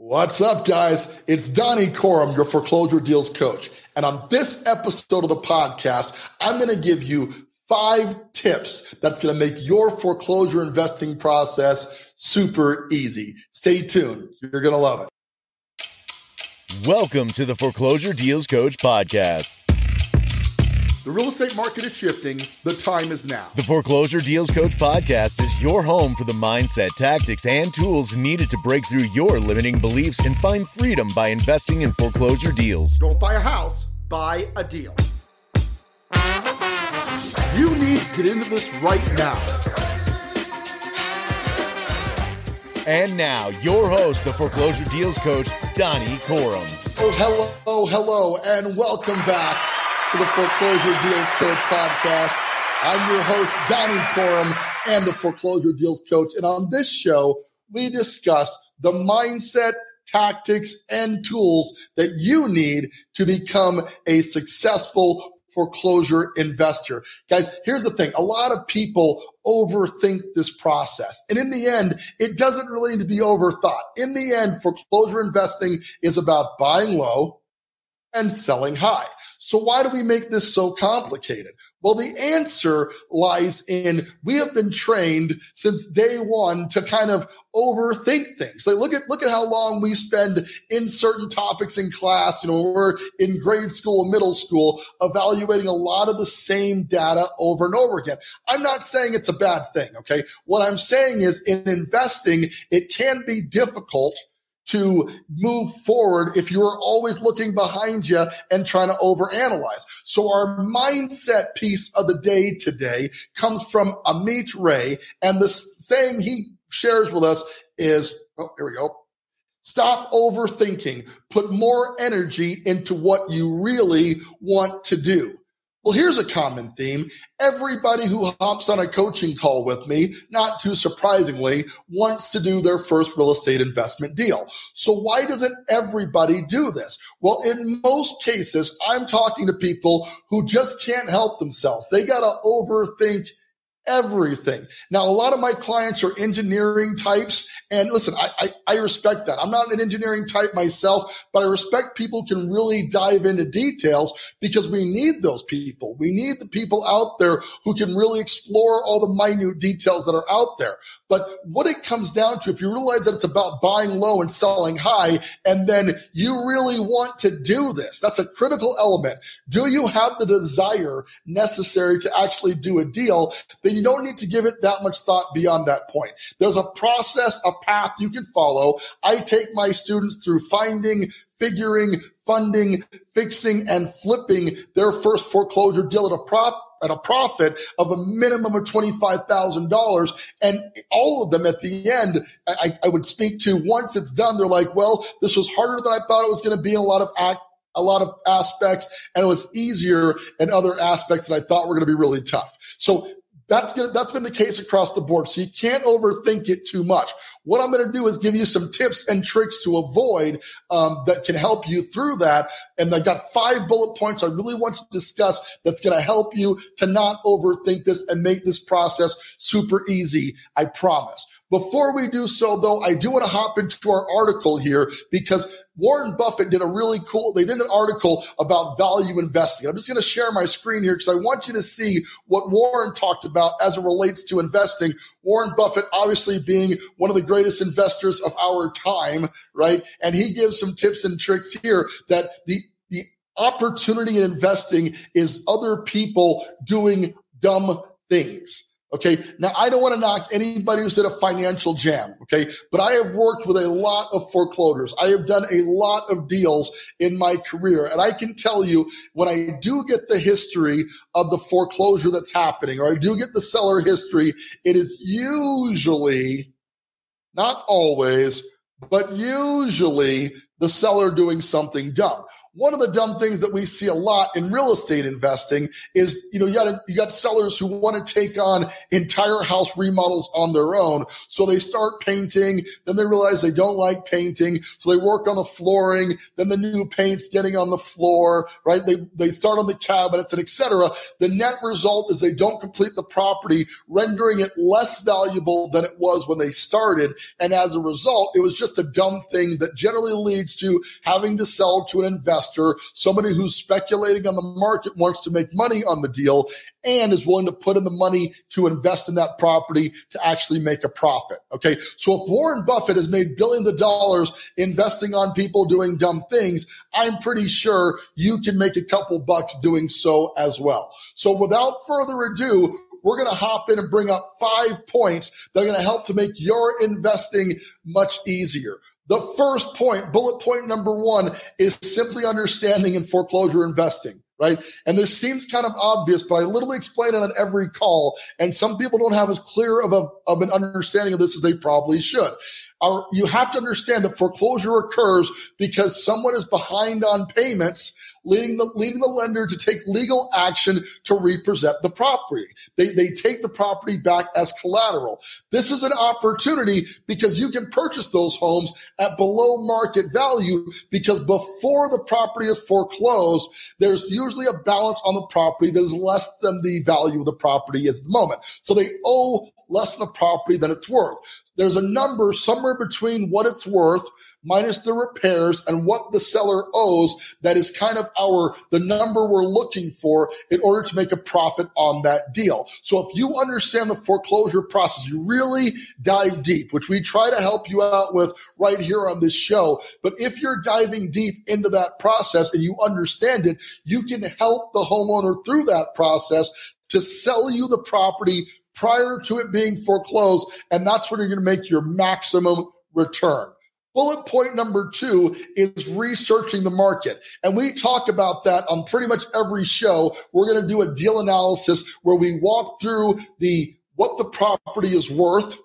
What's up, guys? It's Donny Coram, your foreclosure deals coach. And on this episode of the podcast, I'm going to give you five tips that's going to make your foreclosure investing process super easy. Stay tuned. You're going to love it. Welcome to the Foreclosure Deals Coach podcast. The real estate market is shifting. The time is now. The Foreclosure Deals Coach podcast is your home for the mindset, tactics, and tools needed to break through your limiting beliefs and find freedom by investing in foreclosure deals. Don't buy a house, buy a deal. You need to get into this right now. And now, your host, the Foreclosure Deals Coach, Donny Coram. Oh, hello, oh, hello, and welcome back to the Foreclosure Deals Coach podcast. I'm your host, Donny Coram, and the Foreclosure Deals Coach. And on this show, we discuss the mindset, tactics, and tools that you need to become a successful foreclosure investor. Guys, here's the thing. A lot of people overthink this process. And in the end, it doesn't really need to be overthought. In the end, foreclosure investing is about buying low and selling high. So why do we make this so complicated? Well, the answer lies in we have been trained since day one to kind of overthink things. Like look at look at how long we spend in certain topics in class. You know, we're in grade school, middle school, evaluating a lot of the same data over and over again. I'm not saying it's a bad thing. Okay, what I'm saying is in investing, it can be difficult to move forward if you're always looking behind you and trying to overanalyze. So our mindset piece of the day today comes from Amit Ray. And the saying he shares with us is, oh, here we go. Stop overthinking. Put more energy into what you really want to do. Well, here's a common theme. Everybody who hops on a coaching call with me, not too surprisingly, wants to do their first real estate investment deal. So why doesn't everybody do this? Well, in most cases, I'm talking to people who just can't help themselves. They got to overthink everything. Now, a lot of my clients are engineering types. And listen, I, I, I, respect that. I'm not an engineering type myself, but I respect people can really dive into details because we need those people. We need the people out there who can really explore all the minute details that are out there. But what it comes down to, if you realize that it's about buying low and selling high, and then you really want to do this, that's a critical element. Do you have the desire necessary to actually do a deal? Then you don't need to give it that much thought beyond that point. There's a process, a path you can follow. I take my students through finding, figuring, funding, fixing, and flipping their first foreclosure deal at a prop at a profit of a minimum of $25,000. And all of them at the end, I, I, would speak to once it's done, they're like, well, this was harder than I thought it was going to be in a lot of act, a lot of aspects, and it was easier in other aspects that I thought were going to be really tough. So that's gonna, that's been the case across the board. So you can't overthink it too much. What I'm going to do is give you some tips and tricks to avoid um, that can help you through that. And I've got five bullet points I really want to discuss that's going to help you to not overthink this and make this process super easy. I promise. Before we do so, though, I do want to hop into our article here because Warren Buffett did a really cool, they did an article about value investing. I'm just going to share my screen here because I want you to see what Warren talked about as it relates to investing. Warren Buffett, obviously being one of the greatest investors of our time, right? And he gives some tips and tricks here that the, the opportunity in investing is other people doing dumb things. Okay. Now I don't want to knock anybody who's in a financial jam. Okay. But I have worked with a lot of foreclosures. I have done a lot of deals in my career. And I can tell you when I do get the history of the foreclosure that's happening, or I do get the seller history, it is usually not always, but usually the seller doing something dumb. One of the dumb things that we see a lot in real estate investing is, you know, you got you got sellers who want to take on entire house remodels on their own. So they start painting, then they realize they don't like painting, so they work on the flooring, then the new paint's getting on the floor, right? They they start on the cabinets and etc. The net result is they don't complete the property, rendering it less valuable than it was when they started, and as a result, it was just a dumb thing that generally leads to having to sell to an investor investor, somebody who's speculating on the market, wants to make money on the deal, and is willing to put in the money to invest in that property to actually make a profit. Okay. So if Warren Buffett has made billions of dollars investing on people doing dumb things, I'm pretty sure you can make a couple bucks doing so as well. So without further ado, we're going to hop in and bring up five points that are going to help to make your investing much easier. The first point, bullet point number one, is simply understanding in foreclosure investing right? And this seems kind of obvious, but I literally explain it on every call. And some people don't have as clear of, a, of an understanding of this as they probably should. You have to understand that foreclosure occurs because someone is behind on payments leading the leading the lender to take legal action to represent the property. They, they take the property back as collateral. This is an opportunity because you can purchase those homes at below market value because before the property is foreclosed, there's usually a balance on the property that is less than the value of the property is at the moment. So they owe less the property than it's worth. There's a number somewhere between what it's worth minus the repairs and what the seller owes that is kind of our the number we're looking for in order to make a profit on that deal so if you understand the foreclosure process you really dive deep which we try to help you out with right here on this show but if you're diving deep into that process and you understand it you can help the homeowner through that process to sell you the property prior to it being foreclosed and that's when you're going to make your maximum return Bullet point number two is researching the market. And we talk about that on pretty much every show. We're going to do a deal analysis where we walk through the what the property is worth,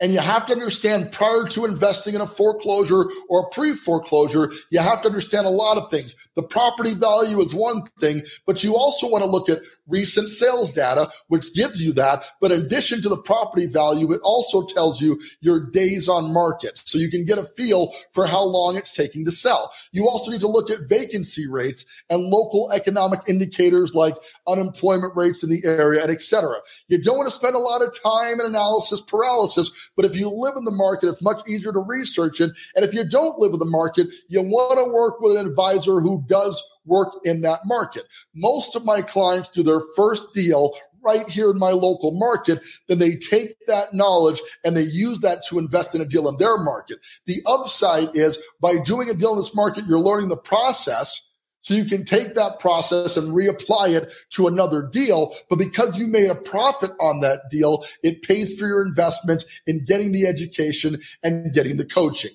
and you have to understand prior to investing in a foreclosure or a pre foreclosure, you have to understand a lot of things. The property value is one thing, but you also want to look at recent sales data, which gives you that. But in addition to the property value, it also tells you your days on market. So you can get a feel for how long it's taking to sell. You also need to look at vacancy rates and local economic indicators like unemployment rates in the area and et cetera. You don't want to spend a lot of time in analysis paralysis but if you live in the market, it's much easier to research it. And if you don't live in the market, you want to work with an advisor who does work in that market. Most of my clients do their first deal right here in my local market, then they take that knowledge and they use that to invest in a deal in their market. The upside is by doing a deal in this market, you're learning the process so you can take that process and reapply it to another deal. But because you made a profit on that deal, it pays for your investment in getting the education and getting the coaching.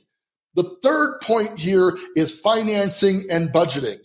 The third point here is financing and budgeting.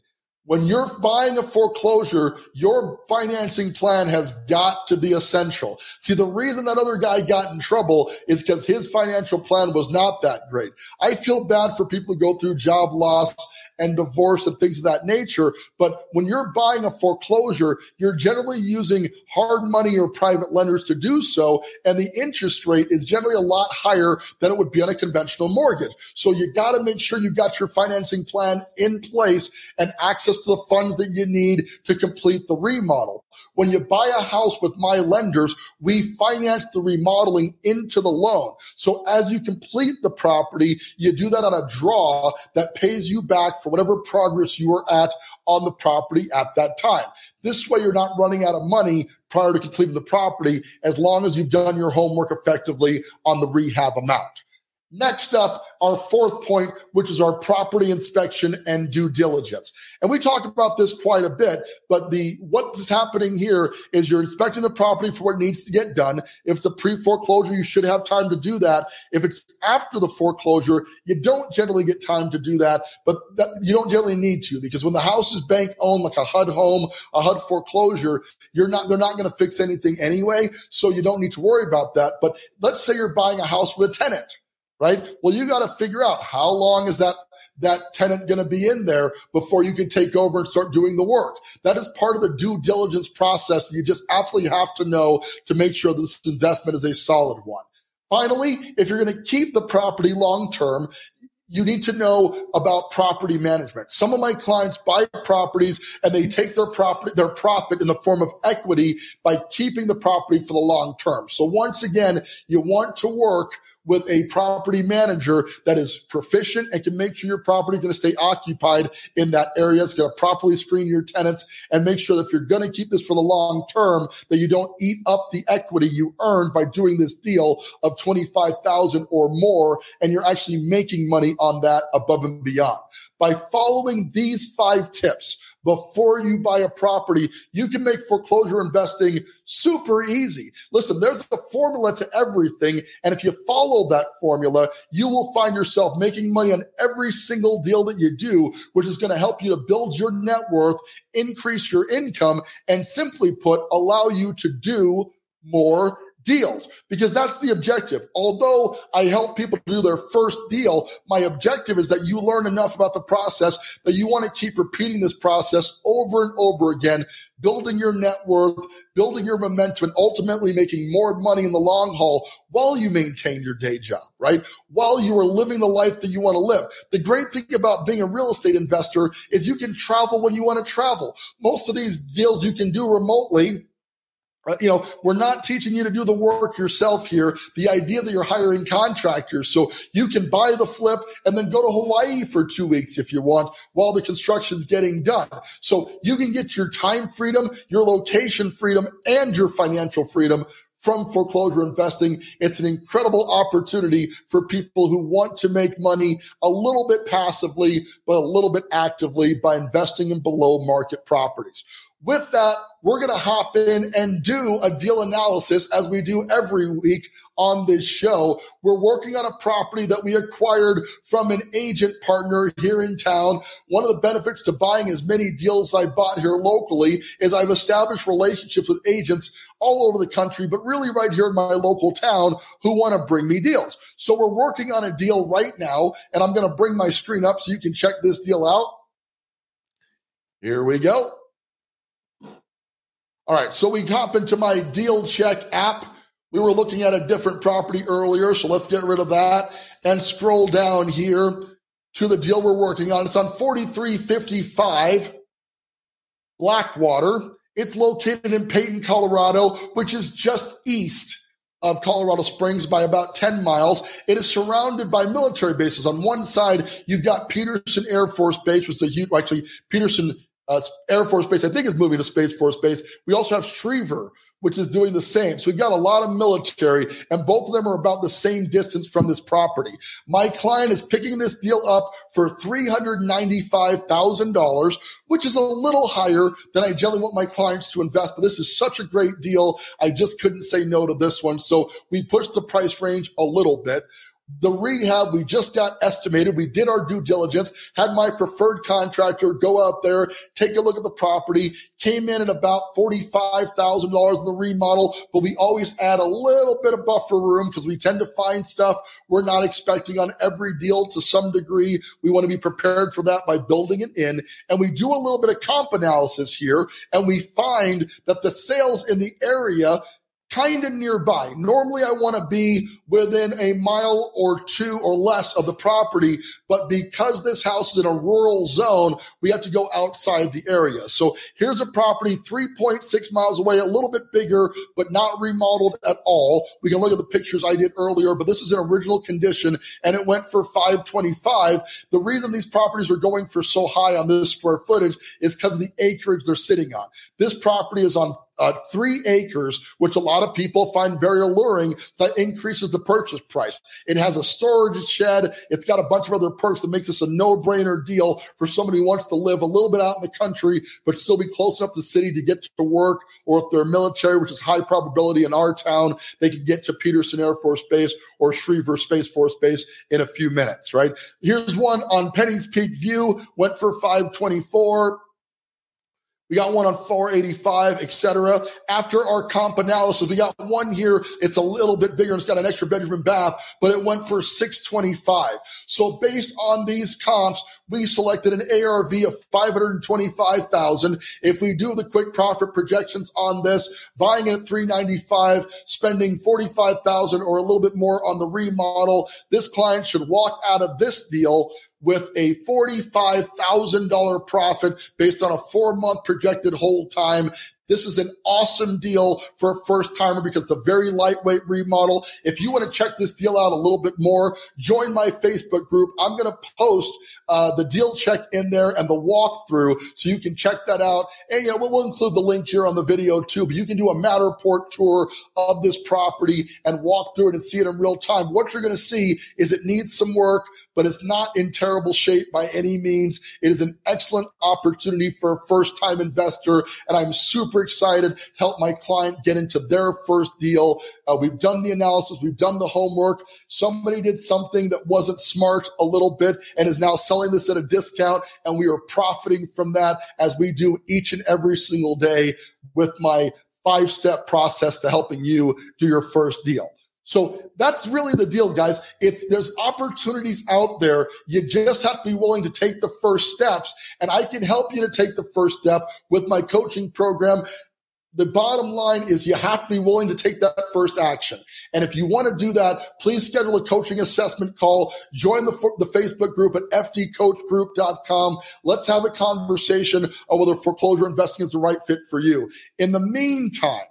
When you're buying a foreclosure, your financing plan has got to be essential. See, the reason that other guy got in trouble is because his financial plan was not that great. I feel bad for people who go through job loss and divorce and things of that nature. But when you're buying a foreclosure, you're generally using hard money or private lenders to do so. And the interest rate is generally a lot higher than it would be on a conventional mortgage. So you got to make sure you've got your financing plan in place and access to the funds that you need to complete the remodel. When you buy a house with my lenders, we finance the remodeling into the loan. So as you complete the property, you do that on a draw that pays you back for whatever progress you were at on the property at that time. This way, you're not running out of money prior to completing the property as long as you've done your homework effectively on the rehab amount. Next up, our fourth point, which is our property inspection and due diligence. And we talk about this quite a bit, but the what is happening here is you're inspecting the property for what needs to get done. If it's a pre-foreclosure, you should have time to do that. If it's after the foreclosure, you don't generally get time to do that, but that, you don't generally need to because when the house is bank owned, like a HUD home, a HUD foreclosure, you're not, they're not going to fix anything anyway. So you don't need to worry about that. But let's say you're buying a house with a tenant right? Well, you got to figure out how long is that that tenant going to be in there before you can take over and start doing the work? That is part of the due diligence process you just absolutely have to know to make sure this investment is a solid one. Finally, if you're going to keep the property long term, you need to know about property management. Some of my clients buy properties and they take their property, their profit in the form of equity by keeping the property for the long term. So once again, you want to work with a property manager that is proficient and can make sure your property is going to stay occupied in that area. It's going to properly screen your tenants and make sure that if you're going to keep this for the long term, that you don't eat up the equity you earned by doing this deal of 25,000 or more. And you're actually making money on that above and beyond. By following these five tips, before you buy a property, you can make foreclosure investing super easy. Listen, there's a formula to everything. And if you follow that formula, you will find yourself making money on every single deal that you do, which is going to help you to build your net worth, increase your income, and simply put, allow you to do more deals because that's the objective. Although I help people do their first deal, my objective is that you learn enough about the process that you want to keep repeating this process over and over again, building your net worth, building your momentum, and ultimately making more money in the long haul while you maintain your day job, right? While you are living the life that you want to live. The great thing about being a real estate investor is you can travel when you want to travel. Most of these deals you can do remotely you know, we're not teaching you to do the work yourself here. The idea is that you're hiring contractors. So you can buy the flip and then go to Hawaii for two weeks if you want while the construction's getting done. So you can get your time freedom, your location freedom, and your financial freedom from foreclosure investing. It's an incredible opportunity for people who want to make money a little bit passively, but a little bit actively by investing in below market properties. With that, we're going to hop in and do a deal analysis as we do every week on this show. We're working on a property that we acquired from an agent partner here in town. One of the benefits to buying as many deals I bought here locally is I've established relationships with agents all over the country, but really right here in my local town who want to bring me deals. So we're working on a deal right now, and I'm going to bring my screen up so you can check this deal out. Here we go. All right, so we hop into my deal check app. We were looking at a different property earlier, so let's get rid of that and scroll down here to the deal we're working on. It's on 4355 Blackwater. It's located in Peyton, Colorado, which is just east of Colorado Springs by about 10 miles. It is surrounded by military bases. On one side, you've got Peterson Air Force Base, which is a huge, actually, Peterson uh, Air Force Base, I think is moving to Space Force Base. We also have Schriever, which is doing the same. So we've got a lot of military, and both of them are about the same distance from this property. My client is picking this deal up for $395,000, which is a little higher than I generally want my clients to invest. But this is such a great deal. I just couldn't say no to this one. So we pushed the price range a little bit. The rehab we just got estimated. We did our due diligence, had my preferred contractor go out there, take a look at the property, came in at about $45,000 in the remodel, but we always add a little bit of buffer room because we tend to find stuff we're not expecting on every deal to some degree. We want to be prepared for that by building it in. And we do a little bit of comp analysis here and we find that the sales in the area kind of nearby. Normally, I want to be within a mile or two or less of the property, but because this house is in a rural zone, we have to go outside the area. So here's a property 3.6 miles away, a little bit bigger, but not remodeled at all. We can look at the pictures I did earlier, but this is in original condition and it went for 525. The reason these properties are going for so high on this square footage is because of the acreage they're sitting on. This property is on uh, three acres, which a lot of people find very alluring. That increases the purchase price. It has a storage shed. It's got a bunch of other perks that makes this a no-brainer deal for somebody who wants to live a little bit out in the country, but still be close enough to the city to get to work. Or if they're military, which is high probability in our town, they can get to Peterson Air Force Base or Schriever Space Force Base in a few minutes, right? Here's one on Penny's Peak View, went for 524 We got one on 485, etc. After our comp analysis, we got one here. It's a little bit bigger. It's got an extra bedroom and bath, but it went for 625. So based on these comps, we selected an ARV of 525,000. If we do the quick profit projections on this, buying it at 395, spending 45,000 or a little bit more on the remodel, this client should walk out of this deal with a $45,000 profit based on a four month projected hold time. This is an awesome deal for a first timer because it's a very lightweight remodel. If you want to check this deal out a little bit more, join my Facebook group. I'm going to post uh, the deal check in there and the walkthrough so you can check that out. And yeah, we'll, we'll include the link here on the video too, but you can do a Matterport tour of this property and walk through it and see it in real time. What you're going to see is it needs some work, but it's not in terrible shape by any means. It is an excellent opportunity for a first time investor. And I'm super super excited to help my client get into their first deal. Uh, we've done the analysis, we've done the homework. Somebody did something that wasn't smart a little bit and is now selling this at a discount, and we are profiting from that as we do each and every single day with my five step process to helping you do your first deal. So that's really the deal, guys. It's there's opportunities out there. You just have to be willing to take the first steps. And I can help you to take the first step with my coaching program. The bottom line is you have to be willing to take that first action. And if you want to do that, please schedule a coaching assessment call. Join the, the Facebook group at ftcoachgroup.com. Let's have a conversation on whether foreclosure investing is the right fit for you. In the meantime,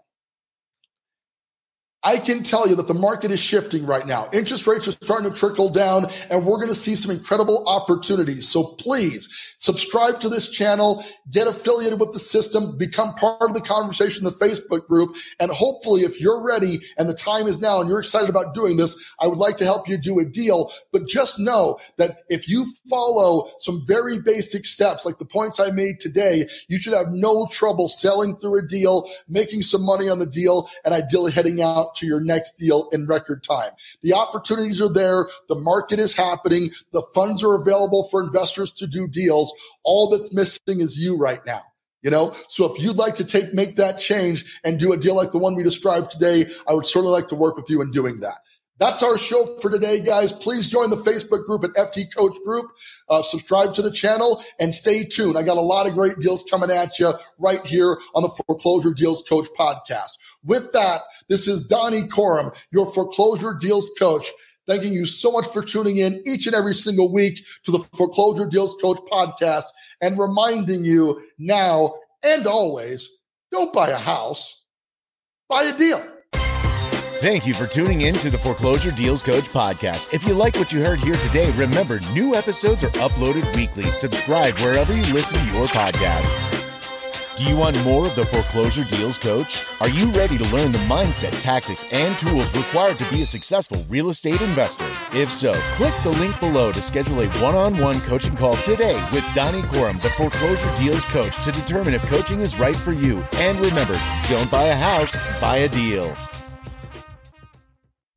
I can tell you that the market is shifting right now. Interest rates are starting to trickle down and we're going to see some incredible opportunities. So please subscribe to this channel, get affiliated with the system, become part of the conversation the Facebook group. And hopefully, if you're ready and the time is now and you're excited about doing this, I would like to help you do a deal. But just know that if you follow some very basic steps, like the points I made today, you should have no trouble selling through a deal, making some money on the deal, and ideally heading out to your next deal in record time. The opportunities are there. The market is happening. The funds are available for investors to do deals. All that's missing is you right now. You know, so if you'd like to take, make that change and do a deal like the one we described today, I would certainly like to work with you in doing that. That's our show for today, guys. Please join the Facebook group at FT Coach Group. Uh, subscribe to the channel and stay tuned. I got a lot of great deals coming at you right here on the Foreclosure Deals Coach podcast. With that, this is Donny Coram, your foreclosure deals coach. Thanking you so much for tuning in each and every single week to the Foreclosure Deals Coach podcast and reminding you now and always don't buy a house, buy a deal. Thank you for tuning in to the Foreclosure Deals Coach podcast. If you like what you heard here today, remember new episodes are uploaded weekly. Subscribe wherever you listen to your podcast. Do you want more of the Foreclosure Deals Coach? Are you ready to learn the mindset, tactics, and tools required to be a successful real estate investor? If so, click the link below to schedule a one on one coaching call today with Donny Coram, the Foreclosure Deals Coach, to determine if coaching is right for you. And remember, don't buy a house, buy a deal.